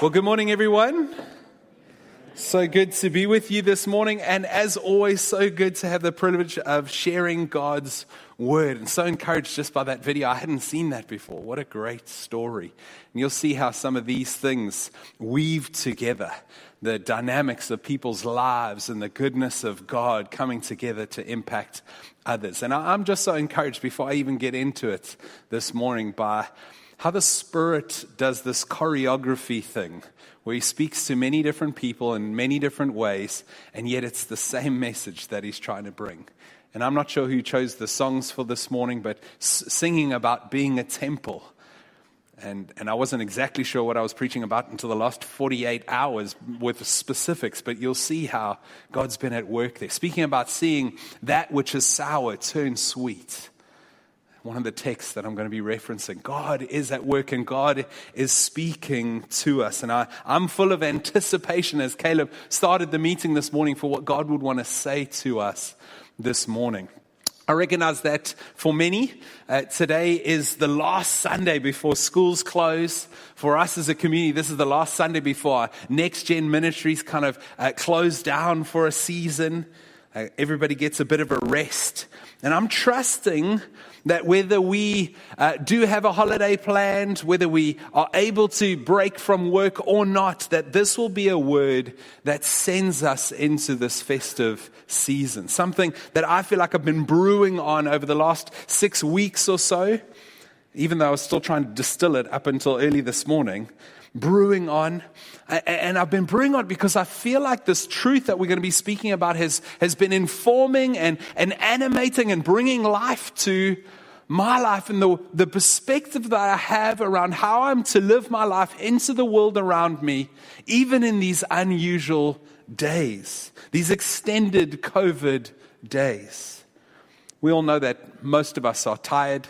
Well, good morning, everyone. So good to be with you this morning. And as always, so good to have the privilege of sharing God's word. And so encouraged just by that video. I hadn't seen that before. What a great story. And you'll see how some of these things weave together the dynamics of people's lives and the goodness of God coming together to impact others. And I'm just so encouraged before I even get into it this morning by how the Spirit does this choreography thing where He speaks to many different people in many different ways, and yet it's the same message that He's trying to bring. And I'm not sure who chose the songs for this morning, but singing about being a temple. And, and I wasn't exactly sure what I was preaching about until the last 48 hours with specifics, but you'll see how God's been at work there. Speaking about seeing that which is sour turn sweet one of the texts that I'm going to be referencing. God is at work and God is speaking to us. And I, I'm full of anticipation as Caleb started the meeting this morning for what God would want to say to us this morning. I recognize that for many, uh, today is the last Sunday before schools close. For us as a community, this is the last Sunday before Next Gen Ministries kind of uh, close down for a season. Uh, everybody gets a bit of a rest. And I'm trusting that whether we uh, do have a holiday planned, whether we are able to break from work or not, that this will be a word that sends us into this festive season. Something that I feel like I've been brewing on over the last six weeks or so, even though I was still trying to distill it up until early this morning brewing on. And I've been brewing on because I feel like this truth that we're going to be speaking about has, has been informing and, and animating and bringing life to my life and the, the perspective that I have around how I'm to live my life into the world around me, even in these unusual days, these extended COVID days. We all know that most of us are tired,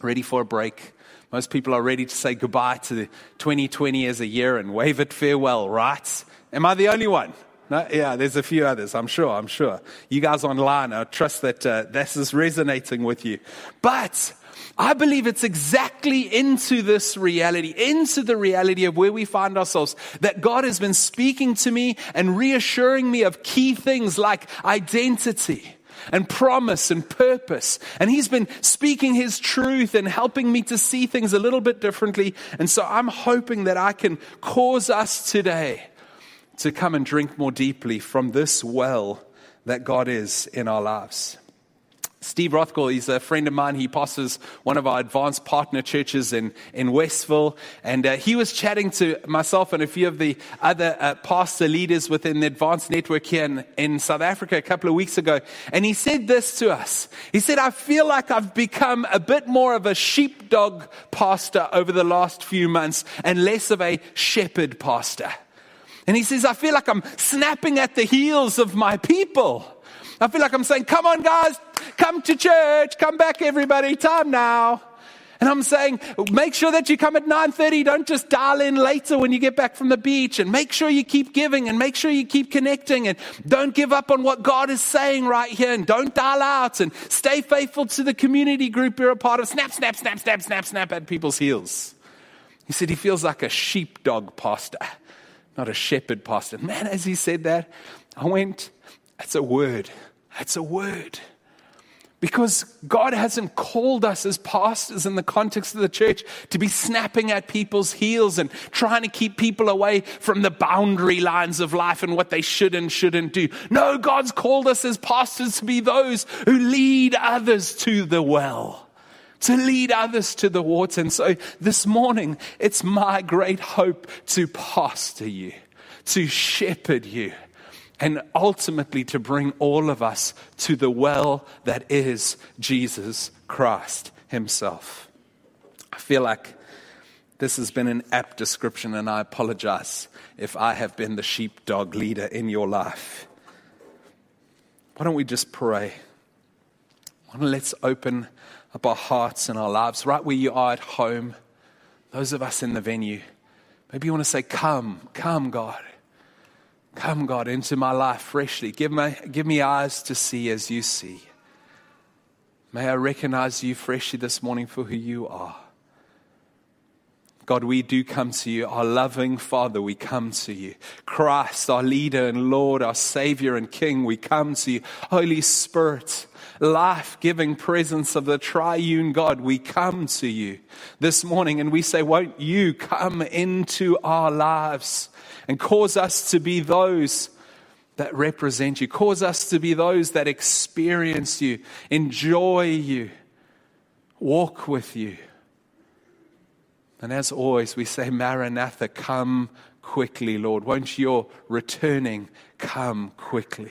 ready for a break, most people are ready to say goodbye to 2020 as a year and wave it farewell, right? Am I the only one? No? Yeah, there's a few others, I'm sure, I'm sure. You guys online, I trust that uh, this is resonating with you. But I believe it's exactly into this reality, into the reality of where we find ourselves, that God has been speaking to me and reassuring me of key things like identity and promise and purpose. And He's been speaking His truth and helping me to see things a little bit differently. And so I'm hoping that I can cause us today to come and drink more deeply from this well that God is in our lives. Steve Rothko, he's a friend of mine. He pastors one of our advanced partner churches in, in Westville. And uh, he was chatting to myself and a few of the other uh, pastor leaders within the advanced network here in, in South Africa a couple of weeks ago. And he said this to us. He said, I feel like I've become a bit more of a sheepdog pastor over the last few months and less of a shepherd pastor. And he says, I feel like I'm snapping at the heels of my people. I feel like I'm saying, come on, guys, come to church, come back, everybody, time now. And I'm saying, make sure that you come at 9:30. Don't just dial in later when you get back from the beach. And make sure you keep giving and make sure you keep connecting and don't give up on what God is saying right here. And don't dial out and stay faithful to the community group you're a part of. Snap, snap, snap, snap, snap, snap at people's heels. He said he feels like a sheepdog pastor, not a shepherd pastor. Man, as he said that, I went, that's a word. That's a word. Because God hasn't called us as pastors in the context of the church to be snapping at people's heels and trying to keep people away from the boundary lines of life and what they should and shouldn't do. No, God's called us as pastors to be those who lead others to the well, to lead others to the water. And so this morning, it's my great hope to pastor you, to shepherd you and ultimately to bring all of us to the well that is Jesus Christ Himself. I feel like this has been an apt description, and I apologize if I have been the sheepdog leader in your life. Why don't we just pray? Let's open up our hearts and our lives right where you are at home, those of us in the venue. Maybe you want to say, Come, come, God. Come, God, into my life freshly. Give me, give me eyes to see as you see. May I recognize you freshly this morning for who you are. God, we do come to you. Our loving Father, we come to you. Christ, our leader and Lord, our Savior and King, we come to you. Holy Spirit, life giving presence of the triune God, we come to you this morning and we say, Won't you come into our lives and cause us to be those that represent you, cause us to be those that experience you, enjoy you, walk with you. And as always, we say, Maranatha, come quickly, Lord. Won't your returning come quickly?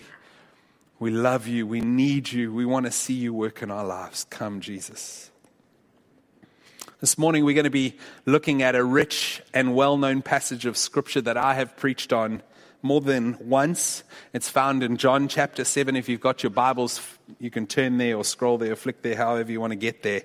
We love you. We need you. We want to see you work in our lives. Come, Jesus. This morning, we're going to be looking at a rich and well known passage of Scripture that I have preached on more than once. It's found in John chapter 7. If you've got your Bibles, you can turn there or scroll there or flick there, however you want to get there.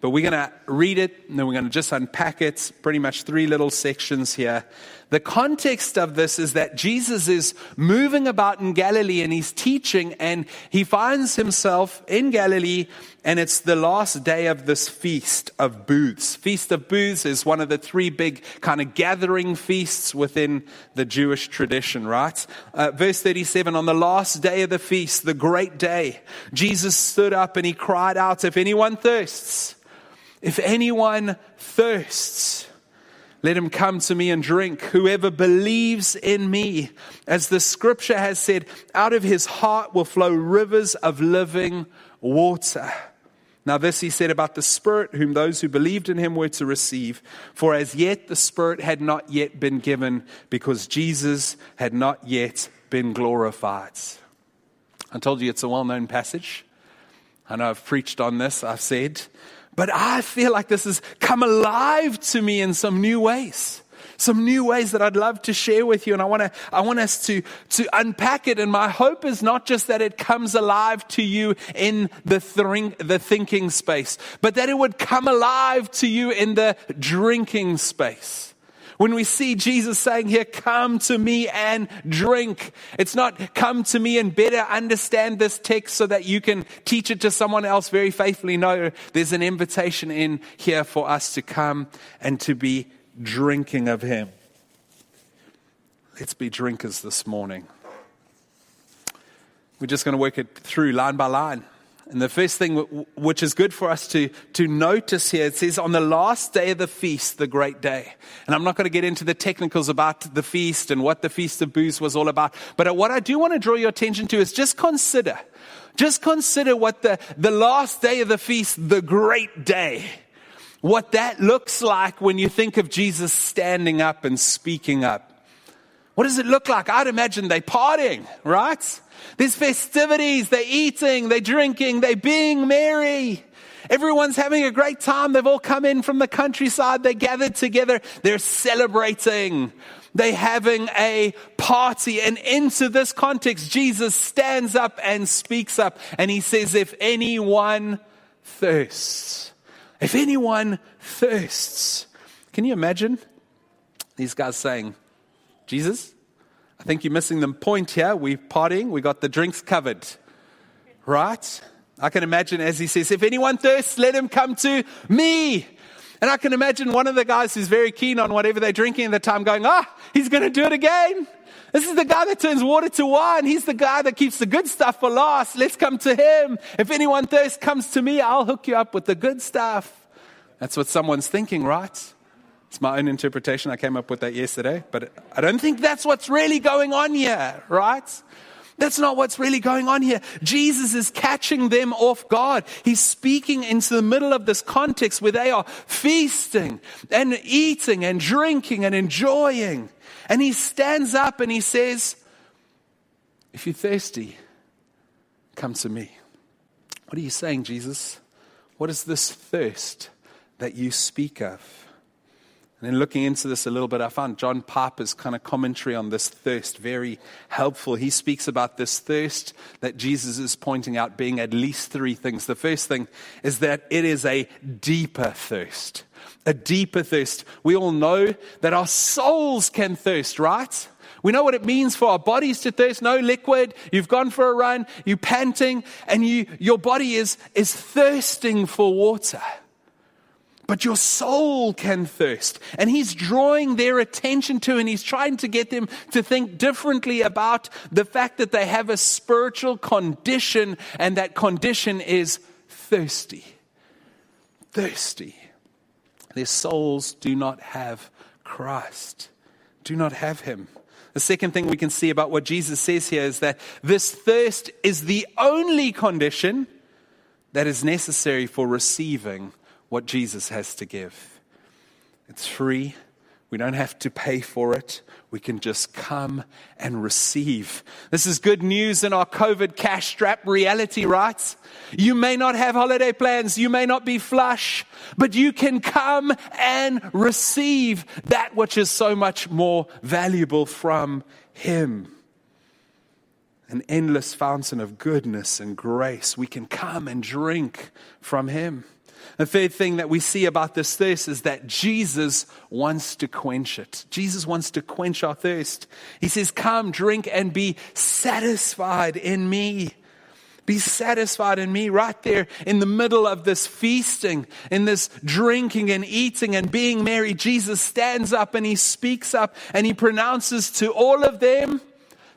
But we're going to read it and then we're going to just unpack it. Pretty much three little sections here. The context of this is that Jesus is moving about in Galilee and he's teaching and he finds himself in Galilee and it's the last day of this feast of booths. Feast of booths is one of the three big kind of gathering feasts within the Jewish tradition, right? Uh, verse 37, on the last day of the feast, the great day, Jesus stood up and he cried out, if anyone thirsts, if anyone thirsts, let him come to me and drink. Whoever believes in me, as the scripture has said, out of his heart will flow rivers of living water. Now, this he said about the Spirit, whom those who believed in him were to receive. For as yet the Spirit had not yet been given, because Jesus had not yet been glorified. I told you it's a well known passage. I know I've preached on this, I've said. But I feel like this has come alive to me in some new ways. Some new ways that I'd love to share with you. And I want to, I want us to, to unpack it. And my hope is not just that it comes alive to you in the, th- the thinking space, but that it would come alive to you in the drinking space. When we see Jesus saying here, come to me and drink, it's not come to me and better understand this text so that you can teach it to someone else very faithfully. No, there's an invitation in here for us to come and to be drinking of him. Let's be drinkers this morning. We're just going to work it through line by line. And the first thing which is good for us to, to notice here, it says on the last day of the feast, the great day. And I'm not going to get into the technicals about the feast and what the Feast of Booths was all about. But uh, what I do want to draw your attention to is just consider, just consider what the, the last day of the feast, the great day, what that looks like when you think of Jesus standing up and speaking up. What does it look like? I'd imagine they partying, right? There's festivities, they're eating, they're drinking, they're being merry. Everyone's having a great time. They've all come in from the countryside. They're gathered together. They're celebrating. They're having a party. And into this context, Jesus stands up and speaks up. And he says, if anyone thirsts, if anyone thirsts, can you imagine these guys saying, Jesus, I think you're missing the point here. We're partying, we got the drinks covered. Right? I can imagine as he says, If anyone thirsts, let him come to me. And I can imagine one of the guys who's very keen on whatever they're drinking at the time going, Ah, he's going to do it again. This is the guy that turns water to wine. He's the guy that keeps the good stuff for last. Let's come to him. If anyone thirsts, comes to me. I'll hook you up with the good stuff. That's what someone's thinking, right? It's my own interpretation. I came up with that yesterday, but I don't think that's what's really going on here, right? That's not what's really going on here. Jesus is catching them off guard. He's speaking into the middle of this context where they are feasting and eating and drinking and enjoying. And he stands up and he says, If you're thirsty, come to me. What are you saying, Jesus? What is this thirst that you speak of? And then looking into this a little bit, I found John Piper's kind of commentary on this thirst very helpful. He speaks about this thirst that Jesus is pointing out being at least three things. The first thing is that it is a deeper thirst. A deeper thirst. We all know that our souls can thirst, right? We know what it means for our bodies to thirst. No liquid. You've gone for a run. You're panting and you, your body is, is thirsting for water. But your soul can thirst. And he's drawing their attention to, and he's trying to get them to think differently about the fact that they have a spiritual condition, and that condition is thirsty. Thirsty. Their souls do not have Christ, do not have him. The second thing we can see about what Jesus says here is that this thirst is the only condition that is necessary for receiving what Jesus has to give. It's free. We don't have to pay for it. We can just come and receive. This is good news in our COVID cash strap reality, right? You may not have holiday plans. You may not be flush, but you can come and receive that which is so much more valuable from Him. An endless fountain of goodness and grace. We can come and drink from Him. The third thing that we see about this thirst is that Jesus wants to quench it. Jesus wants to quench our thirst. He says, Come, drink, and be satisfied in me. Be satisfied in me right there in the middle of this feasting, in this drinking and eating and being merry. Jesus stands up and he speaks up and he pronounces to all of them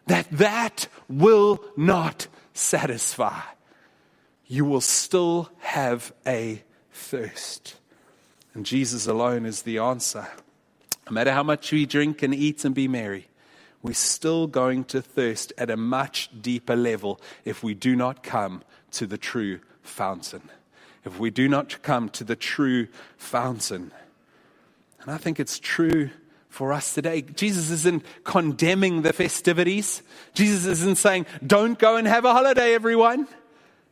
that that will not satisfy. You will still have a thirst. And Jesus alone is the answer. No matter how much we drink and eat and be merry, we're still going to thirst at a much deeper level if we do not come to the true fountain. If we do not come to the true fountain. And I think it's true for us today. Jesus isn't condemning the festivities. Jesus isn't saying, don't go and have a holiday, everyone.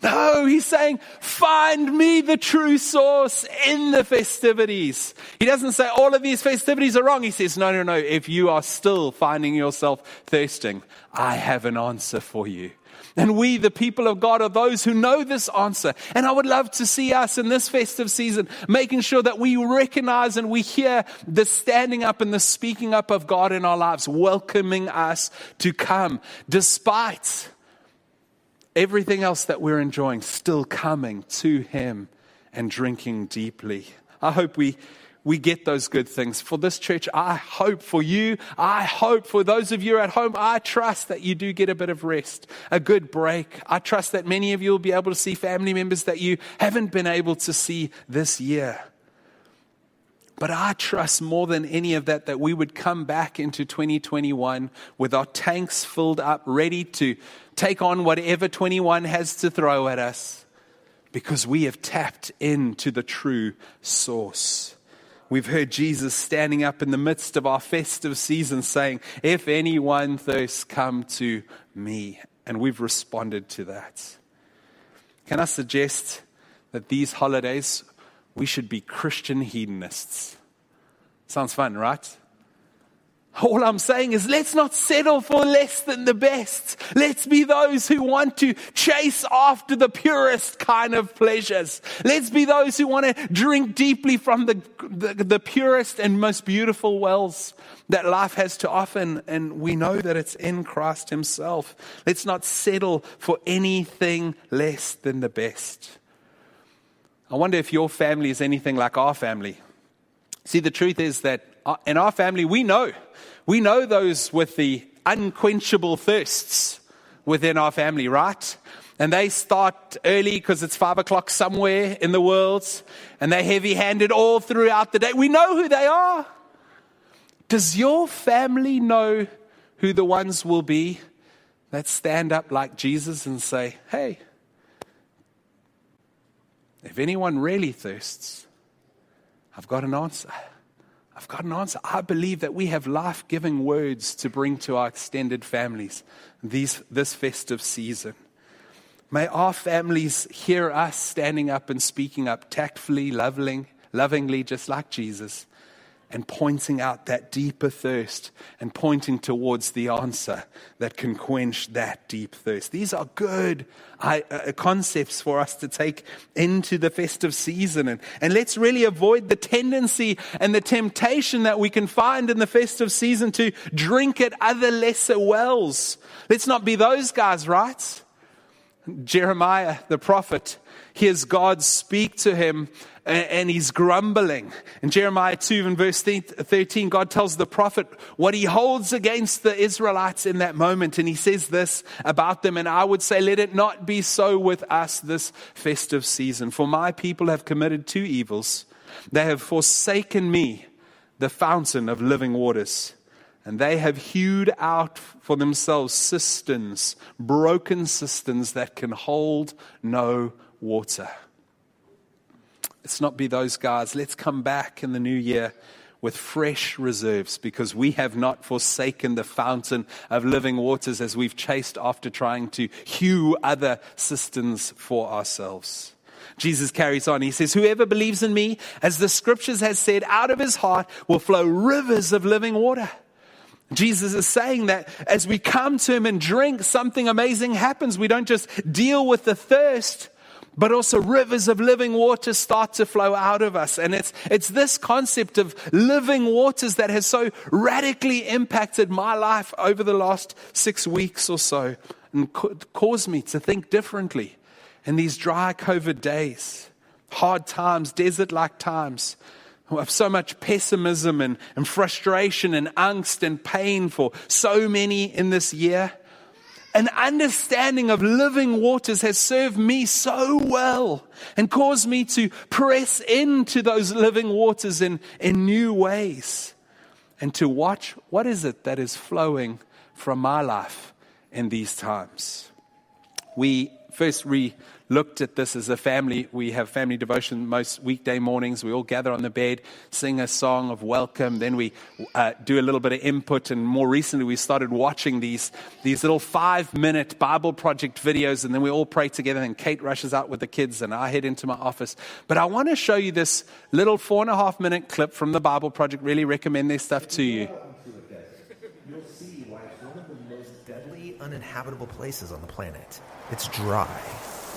No, he's saying, find me the true source in the festivities. He doesn't say all of these festivities are wrong. He says, no, no, no. If you are still finding yourself thirsting, I have an answer for you. And we, the people of God, are those who know this answer. And I would love to see us in this festive season making sure that we recognize and we hear the standing up and the speaking up of God in our lives, welcoming us to come despite everything else that we're enjoying still coming to Him and drinking deeply. I hope we, we get those good things. For this church, I hope for you, I hope for those of you at home, I trust that you do get a bit of rest, a good break. I trust that many of you will be able to see family members that you haven't been able to see this year. But I trust more than any of that that we would come back into 2021 with our tanks filled up, ready to take on whatever 21 has to throw at us because we have tapped into the true source. We've heard Jesus standing up in the midst of our festive season saying, If anyone thirsts, come to me. And we've responded to that. Can I suggest that these holidays we should be Christian hedonists. Sounds fun, right? All I'm saying is let's not settle for less than the best. Let's be those who want to chase after the purest kind of pleasures. Let's be those who want to drink deeply from the, the, the purest and most beautiful wells that life has to offer. And we know that it's in Christ Himself. Let's not settle for anything less than the best. I wonder if your family is anything like our family. See, the truth is that uh, in our family, we know. We know those with the unquenchable thirsts within our family, right? And they start early because it's five o'clock somewhere in the world, and they're heavy handed all throughout the day. We know who they are. Does your family know who the ones will be that stand up like Jesus and say, Hey, if anyone really thirsts, I've got an answer. I've got an answer. I believe that we have life giving words to bring to our extended families these, this festive season. May our families hear us standing up and speaking up tactfully, loving, lovingly, just like Jesus and pointing out that deeper thirst and pointing towards the answer that can quench that deep thirst. These are good uh, concepts for us to take into the festive season. And, and let's really avoid the tendency and the temptation that we can find in the festive season to drink at other lesser wells. Let's not be those guys, right? Jeremiah, the prophet, hears God speak to him and he's grumbling. In Jeremiah 2 and verse 13, God tells the prophet what he holds against the Israelites in that moment. And he says this about them. And I would say, let it not be so with us this festive season. For my people have committed two evils. They have forsaken me, the fountain of living waters. And they have hewed out for themselves cisterns, broken cisterns that can hold no water. Let's not be those guys. Let's come back in the new year with fresh reserves because we have not forsaken the fountain of living waters as we've chased after trying to hew other cisterns for ourselves. Jesus carries on. He says, Whoever believes in me, as the scriptures has said, out of his heart will flow rivers of living water. Jesus is saying that as we come to him and drink, something amazing happens. We don't just deal with the thirst, but also rivers of living water start to flow out of us. And it's, it's this concept of living waters that has so radically impacted my life over the last six weeks or so and caused me to think differently in these dry COVID days, hard times, desert like times of so much pessimism and, and frustration and angst and pain for so many in this year. An understanding of living waters has served me so well and caused me to press into those living waters in, in new ways and to watch what is it that is flowing from my life in these times. We first re looked at this as a family. We have family devotion most weekday mornings. We all gather on the bed, sing a song of welcome. Then we uh, do a little bit of input. And more recently, we started watching these, these little five minute Bible project videos. And then we all pray together. And Kate rushes out with the kids, and I head into my office. But I want to show you this little four and a half minute clip from the Bible Project. Really recommend their stuff to you. You'll see why it's one of the most deadly, uninhabitable places on the planet. It's dry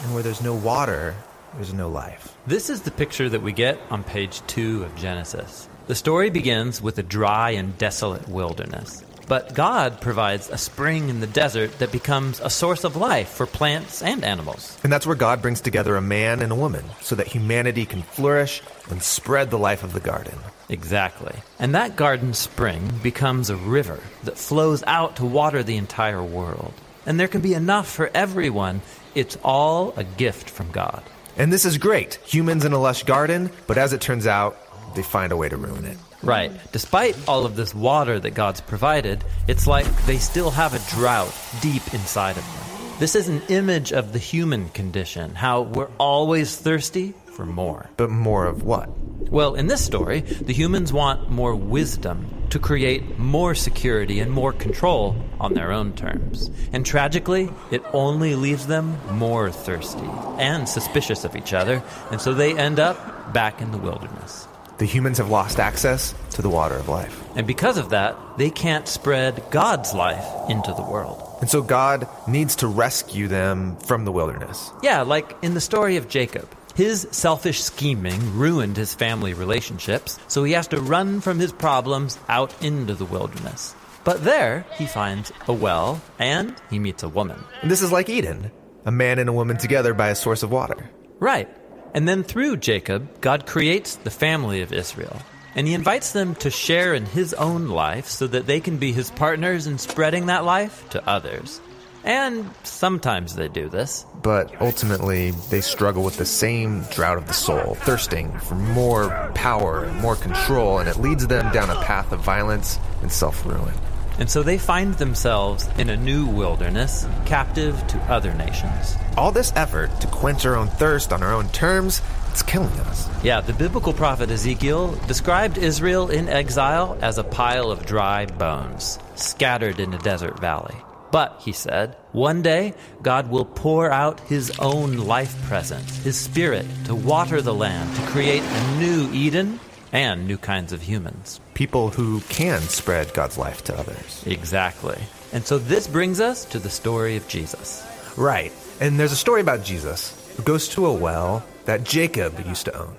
and where there's no water, there's no life. This is the picture that we get on page two of Genesis. The story begins with a dry and desolate wilderness. But God provides a spring in the desert that becomes a source of life for plants and animals. And that's where God brings together a man and a woman so that humanity can flourish and spread the life of the garden. Exactly. And that garden spring becomes a river that flows out to water the entire world. And there can be enough for everyone it's all a gift from God. And this is great. Humans in a lush garden, but as it turns out, they find a way to ruin it. Right. Despite all of this water that God's provided, it's like they still have a drought deep inside of them. This is an image of the human condition, how we're always thirsty for more. But more of what? Well, in this story, the humans want more wisdom to create more security and more control on their own terms. And tragically, it only leaves them more thirsty and suspicious of each other, and so they end up back in the wilderness. The humans have lost access to the water of life. And because of that, they can't spread God's life into the world. And so God needs to rescue them from the wilderness. Yeah, like in the story of Jacob. His selfish scheming ruined his family relationships, so he has to run from his problems out into the wilderness. But there, he finds a well and he meets a woman. And this is like Eden a man and a woman together by a source of water. Right. And then through Jacob, God creates the family of Israel. And he invites them to share in his own life so that they can be his partners in spreading that life to others. And sometimes they do this. But ultimately, they struggle with the same drought of the soul, thirsting for more power and more control, and it leads them down a path of violence and self ruin. And so they find themselves in a new wilderness, captive to other nations. All this effort to quench our own thirst on our own terms, it's killing us. Yeah, the biblical prophet Ezekiel described Israel in exile as a pile of dry bones, scattered in a desert valley. But, he said, one day God will pour out his own life presence, his spirit, to water the land, to create a new Eden and new kinds of humans. People who can spread God's life to others. Exactly. And so this brings us to the story of Jesus. Right. And there's a story about Jesus who goes to a well that Jacob used to own.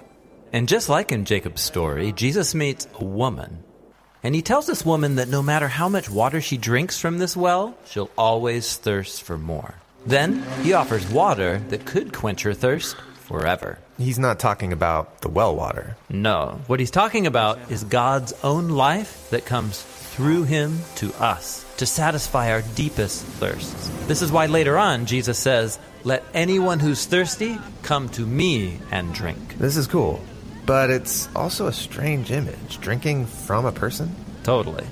And just like in Jacob's story, Jesus meets a woman and he tells this woman that no matter how much water she drinks from this well, she'll always thirst for more. Then he offers water that could quench her thirst forever. He's not talking about the well water. No, what he's talking about is God's own life that comes through him to us to satisfy our deepest thirsts. This is why later on Jesus says, Let anyone who's thirsty come to me and drink. This is cool, but it's also a strange image. Drinking from a person? Totally.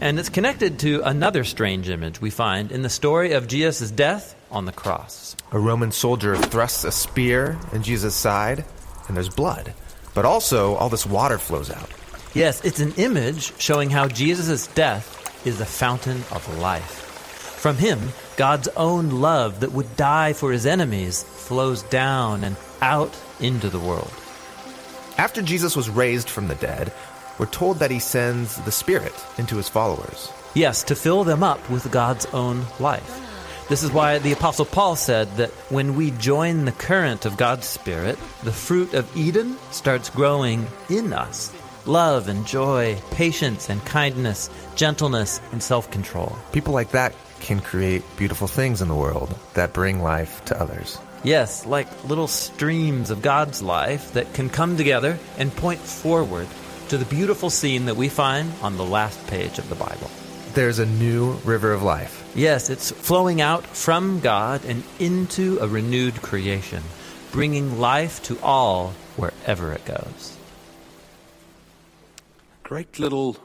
And it's connected to another strange image we find in the story of Jesus' death on the cross. A Roman soldier thrusts a spear in Jesus' side, and there's blood. But also, all this water flows out. Yes, it's an image showing how Jesus' death is the fountain of life. From him, God's own love that would die for his enemies flows down and out into the world. After Jesus was raised from the dead, we're told that he sends the Spirit into his followers. Yes, to fill them up with God's own life. This is why the Apostle Paul said that when we join the current of God's Spirit, the fruit of Eden starts growing in us love and joy, patience and kindness, gentleness and self control. People like that can create beautiful things in the world that bring life to others. Yes, like little streams of God's life that can come together and point forward to the beautiful scene that we find on the last page of the Bible. There's a new river of life. Yes, it's flowing out from God and into a renewed creation, bringing life to all wherever it goes. Great little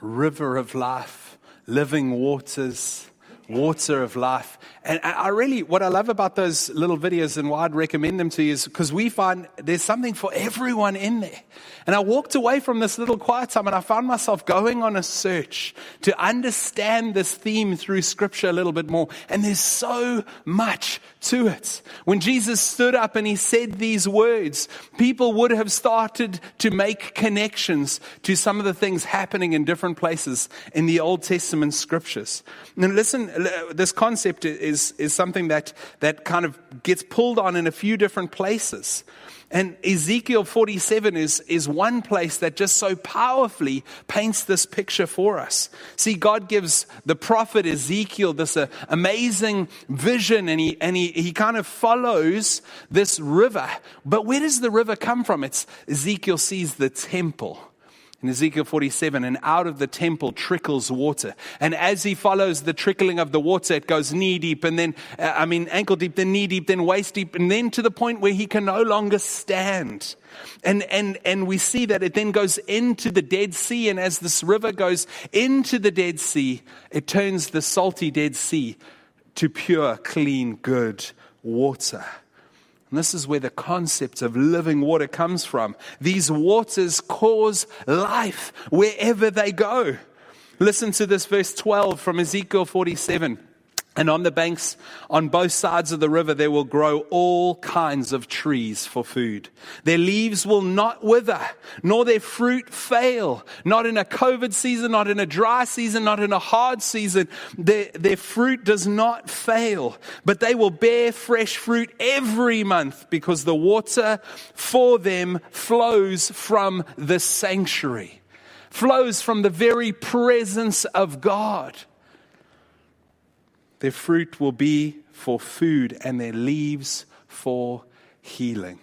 river of life, living waters, water of life. And I really, what I love about those little videos and why I'd recommend them to you is because we find there's something for everyone in there. And I walked away from this little quiet time and I found myself going on a search to understand this theme through scripture a little bit more. And there's so much to it. When Jesus stood up and he said these words, people would have started to make connections to some of the things happening in different places in the Old Testament scriptures. And listen, this concept is, is something that, that kind of gets pulled on in a few different places. And Ezekiel 47 is, is one place that just so powerfully paints this picture for us. See, God gives the prophet Ezekiel this uh, amazing vision and, he, and he, he kind of follows this river. But where does the river come from? It's Ezekiel sees the temple in Ezekiel 47, and out of the temple trickles water. And as he follows the trickling of the water, it goes knee deep, and then, uh, I mean, ankle deep, then knee deep, then waist deep, and then to the point where he can no longer stand. And, and, and we see that it then goes into the Dead Sea, and as this river goes into the Dead Sea, it turns the salty Dead Sea to pure, clean, good water. And this is where the concept of living water comes from. These waters cause life wherever they go. Listen to this verse 12 from Ezekiel 47. And on the banks, on both sides of the river, there will grow all kinds of trees for food. Their leaves will not wither, nor their fruit fail. Not in a COVID season, not in a dry season, not in a hard season. Their, their fruit does not fail, but they will bear fresh fruit every month because the water for them flows from the sanctuary, flows from the very presence of God. Their fruit will be for food and their leaves for healing.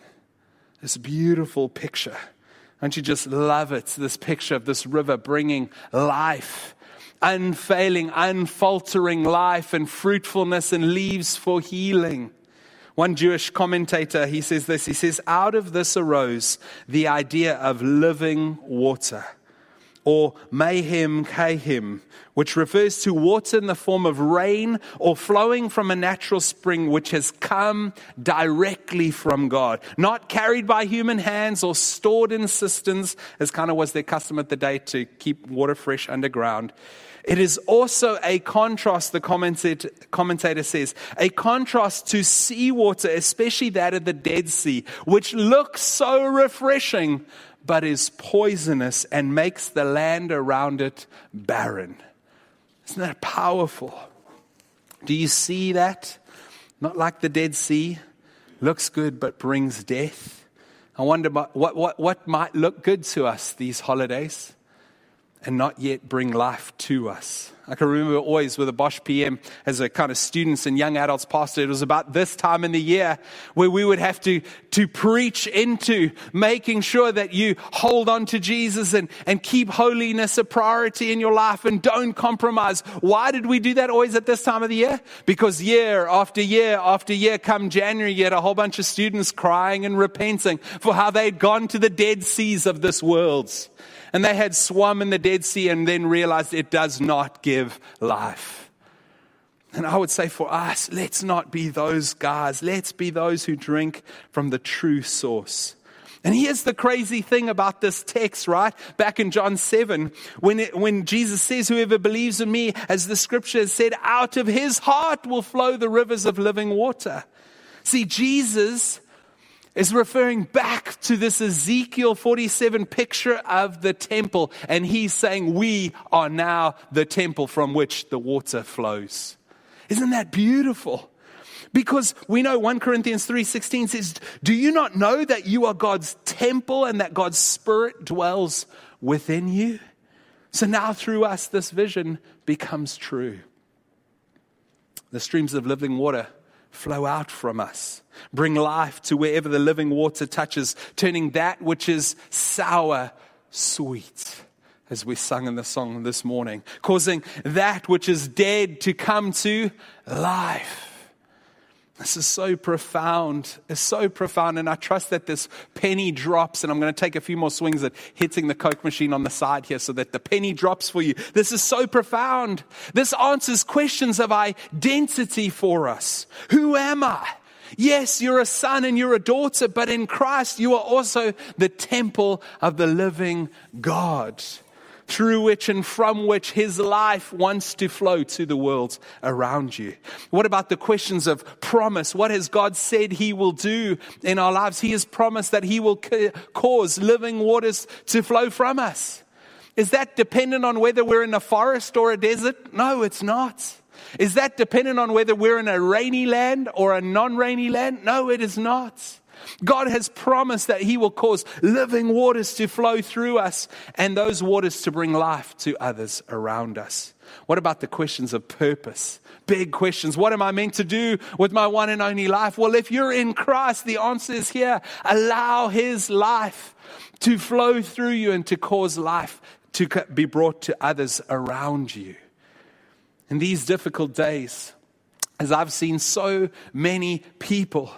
This beautiful picture. Don't you just love it? This picture of this river bringing life, unfailing, unfaltering life and fruitfulness and leaves for healing. One Jewish commentator, he says this. He says, out of this arose the idea of living water or mayim chayim, which refers to water in the form of rain or flowing from a natural spring which has come directly from God, not carried by human hands or stored in cisterns, as kind of was their custom at the day to keep water fresh underground. It is also a contrast, the commentator says, a contrast to seawater, especially that of the Dead Sea, which looks so refreshing, but is poisonous and makes the land around it barren. Isn't that powerful? Do you see that? Not like the Dead Sea, looks good but brings death. I wonder what, what, what might look good to us these holidays. And not yet bring life to us. I can remember always with a Bosch PM as a kind of students and young adults pastor, it was about this time in the year where we would have to, to preach into making sure that you hold on to Jesus and, and keep holiness a priority in your life and don't compromise. Why did we do that always at this time of the year? Because year after year after year, come January, you had a whole bunch of students crying and repenting for how they'd gone to the dead seas of this world and they had swum in the Dead Sea and then realized it does not give life. And I would say for us, let's not be those guys. Let's be those who drink from the true source. And here's the crazy thing about this text, right? Back in John 7, when, it, when Jesus says, Whoever believes in me, as the scripture has said, out of his heart will flow the rivers of living water. See, Jesus is referring back to this Ezekiel 47 picture of the temple. And he's saying, We are now the temple from which the water flows. Isn't that beautiful? Because we know 1 Corinthians 3:16 says, "Do you not know that you are God's temple and that God's spirit dwells within you?" So now through us this vision becomes true. The streams of living water flow out from us. Bring life to wherever the living water touches, turning that which is sour sweet, as we sung in the song this morning, causing that which is dead to come to life. This is so profound. It's so profound. And I trust that this penny drops. And I'm going to take a few more swings at hitting the Coke machine on the side here so that the penny drops for you. This is so profound. This answers questions of identity for us. Who am I? Yes, you're a son and you're a daughter, but in Christ you are also the temple of the living God through which and from which his life wants to flow to the world around you. What about the questions of promise? What has God said he will do in our lives? He has promised that he will cause living waters to flow from us. Is that dependent on whether we're in a forest or a desert? No, it's not. Is that dependent on whether we're in a rainy land or a non rainy land? No, it is not. God has promised that He will cause living waters to flow through us and those waters to bring life to others around us. What about the questions of purpose? Big questions. What am I meant to do with my one and only life? Well, if you're in Christ, the answer is here. Allow His life to flow through you and to cause life to be brought to others around you. In these difficult days, as I've seen so many people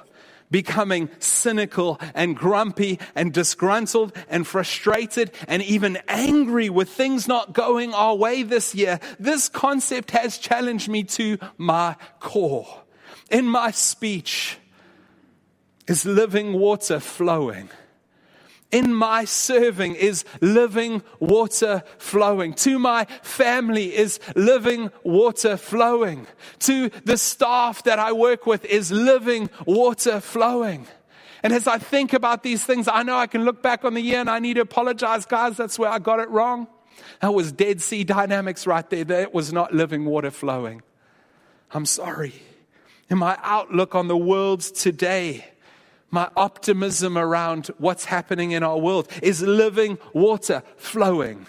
becoming cynical and grumpy and disgruntled and frustrated and even angry with things not going our way this year, this concept has challenged me to my core. In my speech is living water flowing in my serving is living water flowing. To my family is living water flowing. To the staff that I work with is living water flowing. And as I think about these things, I know I can look back on the year and I need to apologize, guys. That's where I got it wrong. That was Dead Sea dynamics right there. That was not living water flowing. I'm sorry. In my outlook on the world today, my optimism around what's happening in our world is living water flowing.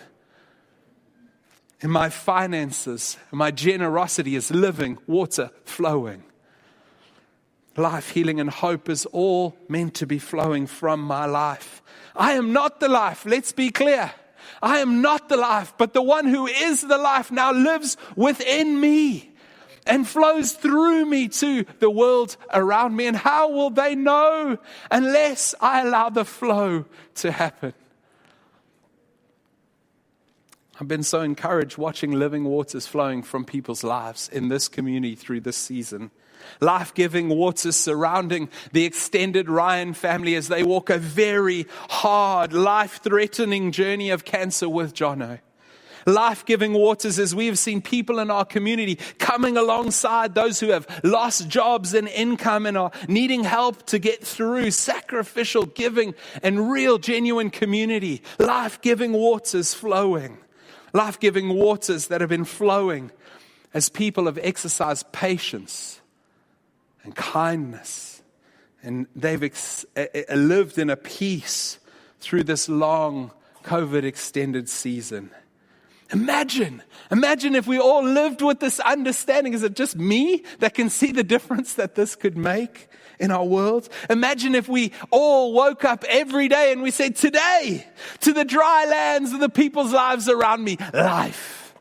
In my finances, my generosity is living water flowing. Life, healing, and hope is all meant to be flowing from my life. I am not the life, let's be clear. I am not the life, but the one who is the life now lives within me and flows through me to the world around me. And how will they know unless I allow the flow to happen? I've been so encouraged watching living waters flowing from people's lives in this community through this season. Life giving waters surrounding the extended Ryan family as they walk a very hard, life threatening journey of cancer with Jono life giving waters as we have seen people in our community coming alongside those who have lost jobs and income and are needing help to get through sacrificial giving and real, genuine community. Life giving waters flowing. Life giving waters that have been flowing as people have exercised patience and kindness. And they've ex- eh, eh, lived in a peace through this long COVID extended season. Imagine, imagine if we all lived with this understanding. Is it just me that can see the difference that this could make in our world? Imagine if we all woke up every day and we said, Today, to the dry lands of the people's lives around me, life.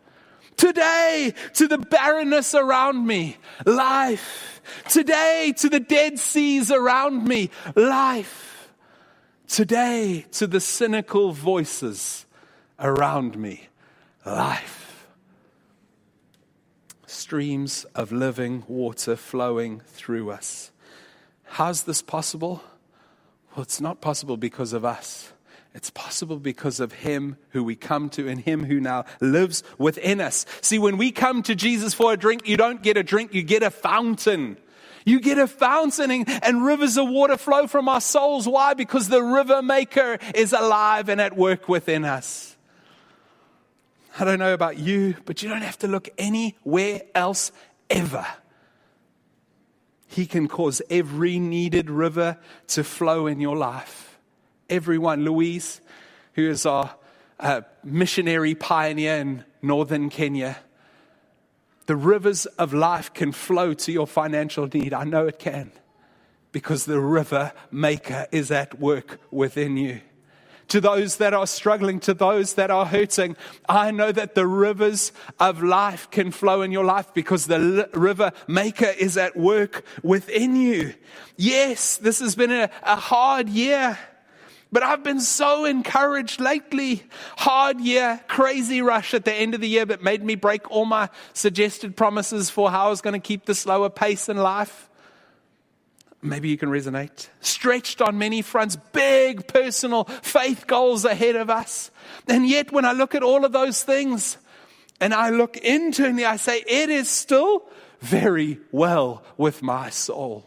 Today, to the barrenness around me, life. Today, to the dead seas around me, life. Today, to the cynical voices around me, life. Streams of living water flowing through us. How's this possible? Well, it's not possible because of us. It's possible because of Him who we come to and Him who now lives within us. See, when we come to Jesus for a drink, you don't get a drink, you get a fountain. You get a fountain and rivers of water flow from our souls. Why? Because the river maker is alive and at work within us. I don't know about you, but you don't have to look anywhere else ever. He can cause every needed river to flow in your life. Everyone, Louise, who is our uh, missionary pioneer in northern Kenya, the rivers of life can flow to your financial need. I know it can because the river maker is at work within you to those that are struggling, to those that are hurting. I know that the rivers of life can flow in your life because the river maker is at work within you. Yes, this has been a, a hard year. But I've been so encouraged lately. Hard year, crazy rush at the end of the year that made me break all my suggested promises for how I was going to keep the slower pace in life. Maybe you can resonate. Stretched on many fronts, big personal faith goals ahead of us. And yet, when I look at all of those things and I look internally, I say, it is still very well with my soul.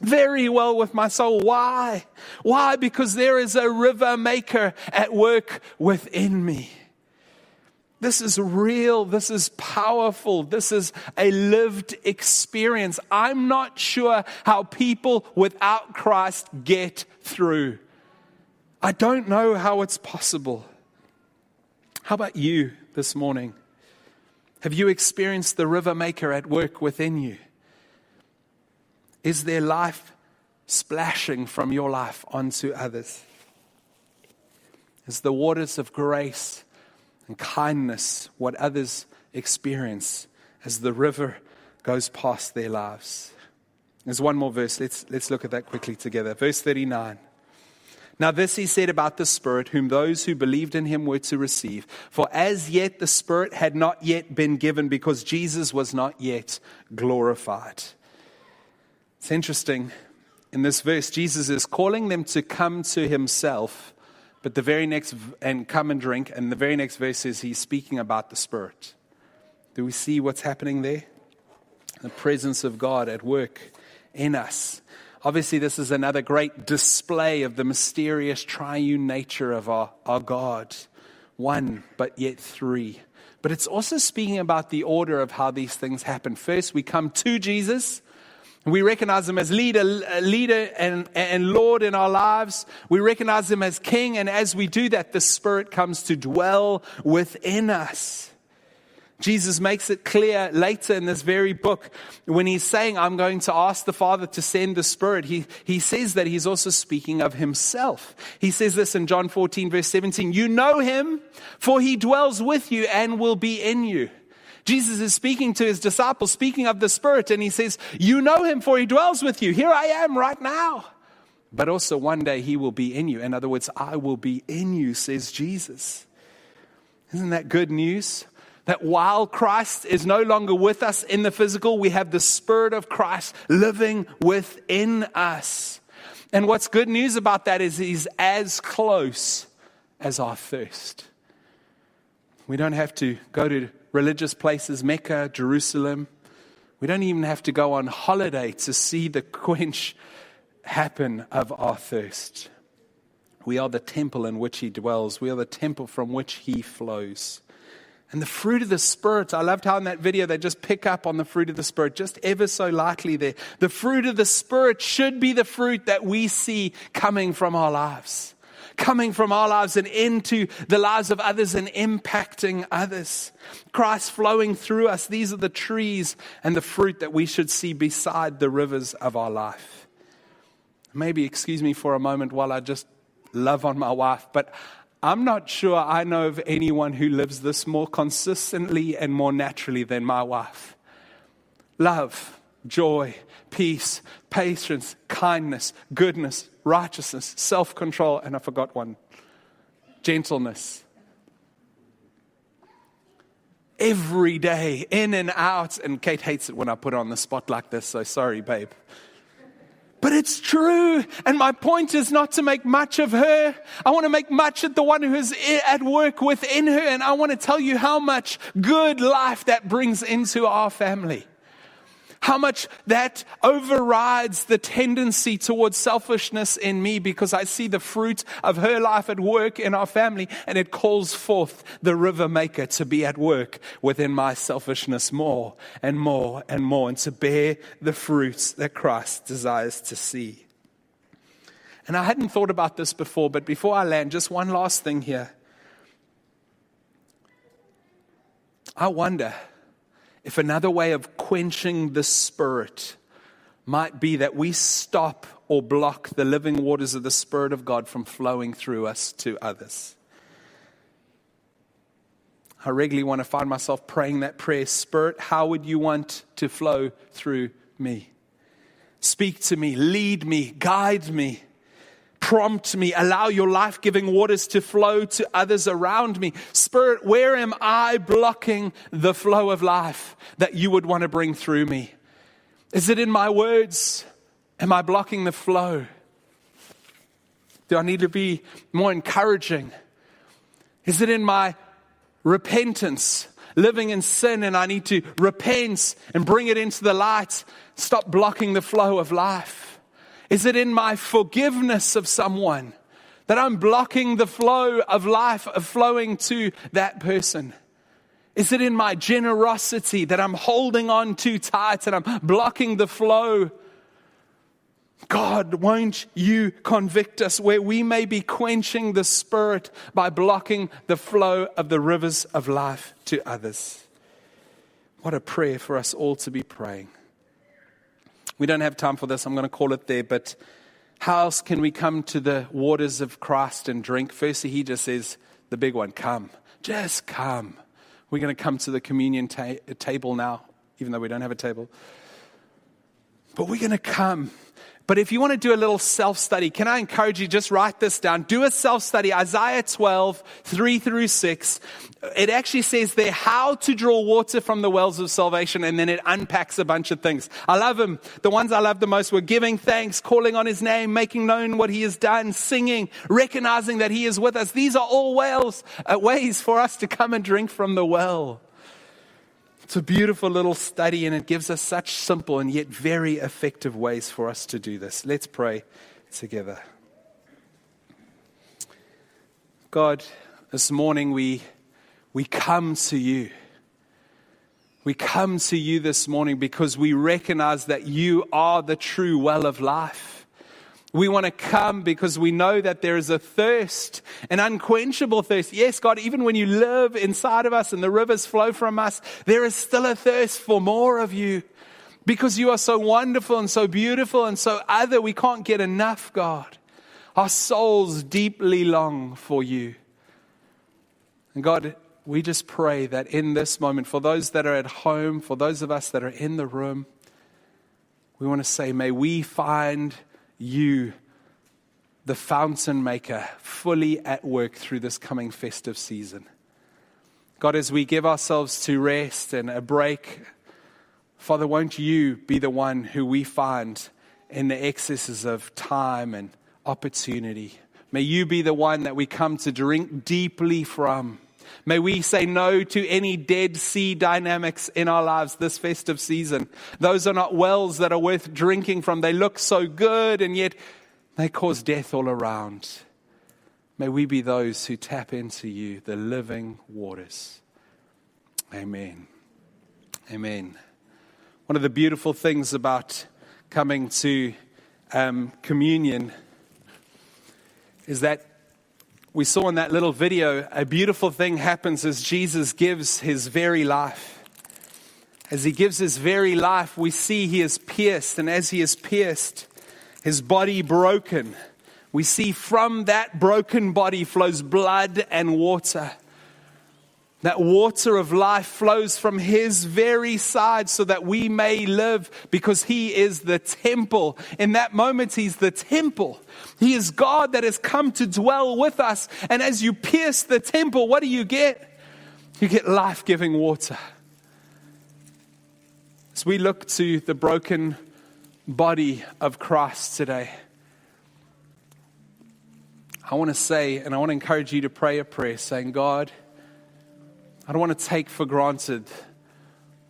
Very well with my soul. Why? Why? Because there is a river maker at work within me. This is real. This is powerful. This is a lived experience. I'm not sure how people without Christ get through. I don't know how it's possible. How about you this morning? Have you experienced the river maker at work within you? Is there life splashing from your life onto others? Is the waters of grace and kindness what others experience as the river goes past their lives. There's one more verse. Let's, let's look at that quickly together. Verse 39. Now, this he said about the Spirit, whom those who believed in him were to receive. For as yet the Spirit had not yet been given because Jesus was not yet glorified. It's interesting. In this verse, Jesus is calling them to come to himself but the very next, and come and drink, and the very next verse is he's speaking about the Spirit. Do we see what's happening there? The presence of God at work in us. Obviously, this is another great display of the mysterious triune nature of our, our God. One, but yet three. But it's also speaking about the order of how these things happen. First, we come to Jesus, we recognize him as leader, leader and, and Lord in our lives. We recognize him as king. And as we do that, the Spirit comes to dwell within us. Jesus makes it clear later in this very book when he's saying, I'm going to ask the Father to send the Spirit. He, he says that he's also speaking of himself. He says this in John 14, verse 17 You know him, for he dwells with you and will be in you. Jesus is speaking to his disciples, speaking of the Spirit, and he says, You know him, for he dwells with you. Here I am right now. But also one day he will be in you. In other words, I will be in you, says Jesus. Isn't that good news? That while Christ is no longer with us in the physical, we have the Spirit of Christ living within us. And what's good news about that is he's as close as our thirst. We don't have to go to religious places, Mecca, Jerusalem. We don't even have to go on holiday to see the quench happen of our thirst. We are the temple in which he dwells. We are the temple from which he flows. And the fruit of the Spirit, I loved how in that video they just pick up on the fruit of the Spirit, just ever so lightly there. The fruit of the Spirit should be the fruit that we see coming from our lives coming from our lives and into the lives of others and impacting others. Christ flowing through us. These are the trees and the fruit that we should see beside the rivers of our life. Maybe excuse me for a moment while I just love on my wife, but I'm not sure I know of anyone who lives this more consistently and more naturally than my wife. Love, joy, peace, patience, kindness, goodness, righteousness, self control, and I forgot one gentleness. Every day, in and out. And Kate hates it when I put on the spot like this, so sorry, babe. But it's true. And my point is not to make much of her. I want to make much of the one who is at work within her. And I want to tell you how much good life that brings into our family how much that overrides the tendency towards selfishness in me because I see the fruit of her life at work in our family and it calls forth the river maker to be at work within my selfishness more and more and more and to bear the fruits that Christ desires to see. And I hadn't thought about this before, but before I land, just one last thing here. I wonder if another way of quenching the Spirit might be that we stop or block the living waters of the Spirit of God from flowing through us to others. I regularly want to find myself praying that prayer Spirit, how would you want to flow through me? Speak to me, lead me, guide me prompt me. Allow your life giving waters to flow to others around me. Spirit, where am I blocking the flow of life that you would want to bring through me? Is it in my words? Am I blocking the flow? Do I need to be more encouraging? Is it in my repentance, living in sin, and I need to repent and bring it into the light? Stop blocking the flow of life. Is it in my forgiveness of someone that I'm blocking the flow of life of flowing to that person? Is it in my generosity that I'm holding on too tight and I'm blocking the flow? God, won't you convict us where we may be quenching the spirit by blocking the flow of the rivers of life to others? What a prayer for us all to be praying. We don't have time for this. I'm going to call it there. But how else can we come to the waters of Christ and drink? Firstly, he just says, the big one, come. Just come. We're going to come to the communion ta- table now, even though we don't have a table. But we're going to come but if you want to do a little self study, can I encourage you just write this down? Do a self study. Isaiah 12, 3 through 6. It actually says there how to draw water from the wells of salvation, and then it unpacks a bunch of things. I love them. The ones I love the most were giving thanks, calling on his name, making known what he has done, singing, recognizing that he is with us. These are all wells, uh, ways for us to come and drink from the well. It's a beautiful little study, and it gives us such simple and yet very effective ways for us to do this. Let's pray together. God, this morning we, we come to you. We come to you this morning because we recognize that you are the true well of life. We want to come because we know that there is a thirst, an unquenchable thirst. Yes, God, even when you live inside of us and the rivers flow from us, there is still a thirst for more of you because you are so wonderful and so beautiful and so other. We can't get enough, God. Our souls deeply long for you. And God, we just pray that in this moment, for those that are at home, for those of us that are in the room, we want to say, may we find you, the fountain maker, fully at work through this coming festive season. God, as we give ourselves to rest and a break, Father, won't you be the one who we find in the excesses of time and opportunity? May you be the one that we come to drink deeply from. May we say no to any Dead Sea dynamics in our lives this festive season. Those are not wells that are worth drinking from. They look so good and yet they cause death all around. May we be those who tap into you, the living waters. Amen. Amen. One of the beautiful things about coming to um, communion is that we saw in that little video, a beautiful thing happens as Jesus gives his very life. As he gives his very life, we see he is pierced, and as he is pierced, his body broken. We see from that broken body flows blood and water. That water of life flows from his very side so that we may live because he is the temple. In that moment, he's the temple. He is God that has come to dwell with us. And as you pierce the temple, what do you get? You get life giving water. As we look to the broken body of Christ today, I want to say, and I want to encourage you to pray a prayer saying, God, I don't want to take for granted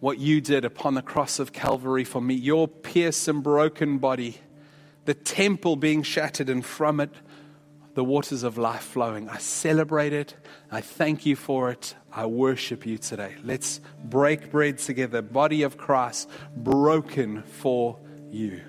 what you did upon the cross of Calvary for me, your pierced and broken body, the temple being shattered, and from it, the waters of life flowing. I celebrate it. I thank you for it. I worship you today. Let's break bread together. Body of Christ broken for you.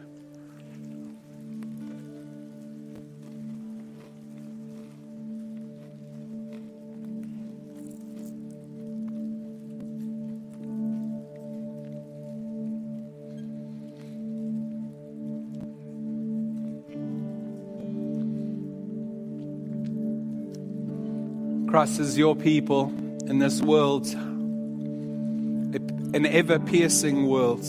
Christ is your people in this world, an ever piercing world.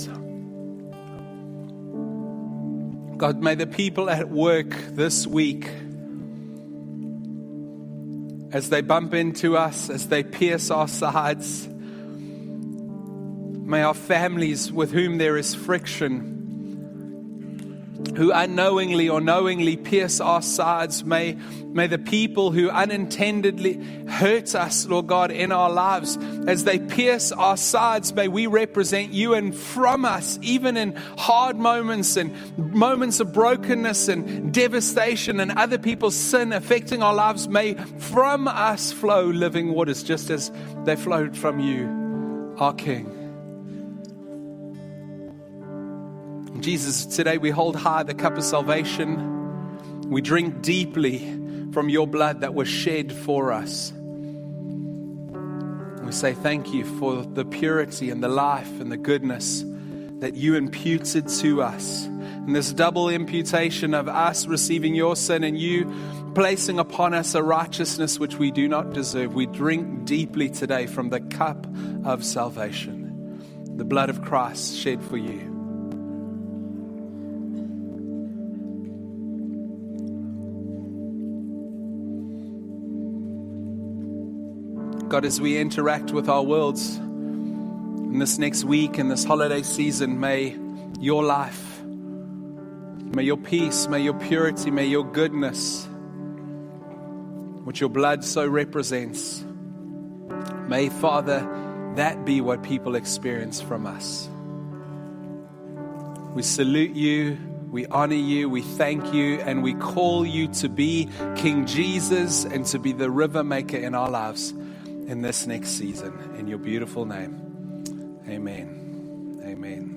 God, may the people at work this week, as they bump into us, as they pierce our sides, may our families with whom there is friction, who unknowingly or knowingly pierce our sides. May, may the people who unintendedly hurt us, Lord God, in our lives, as they pierce our sides, may we represent you and from us, even in hard moments and moments of brokenness and devastation and other people's sin affecting our lives, may from us flow living waters just as they flowed from you, our King. Jesus, today we hold high the cup of salvation. We drink deeply from your blood that was shed for us. We say thank you for the purity and the life and the goodness that you imputed to us. And this double imputation of us receiving your sin and you placing upon us a righteousness which we do not deserve. We drink deeply today from the cup of salvation, the blood of Christ shed for you. God, as we interact with our worlds in this next week, in this holiday season, may your life, may your peace, may your purity, may your goodness, which your blood so represents, may, Father, that be what people experience from us. We salute you. We honor you, we thank you, and we call you to be King Jesus and to be the river maker in our lives in this next season. In your beautiful name, amen. Amen.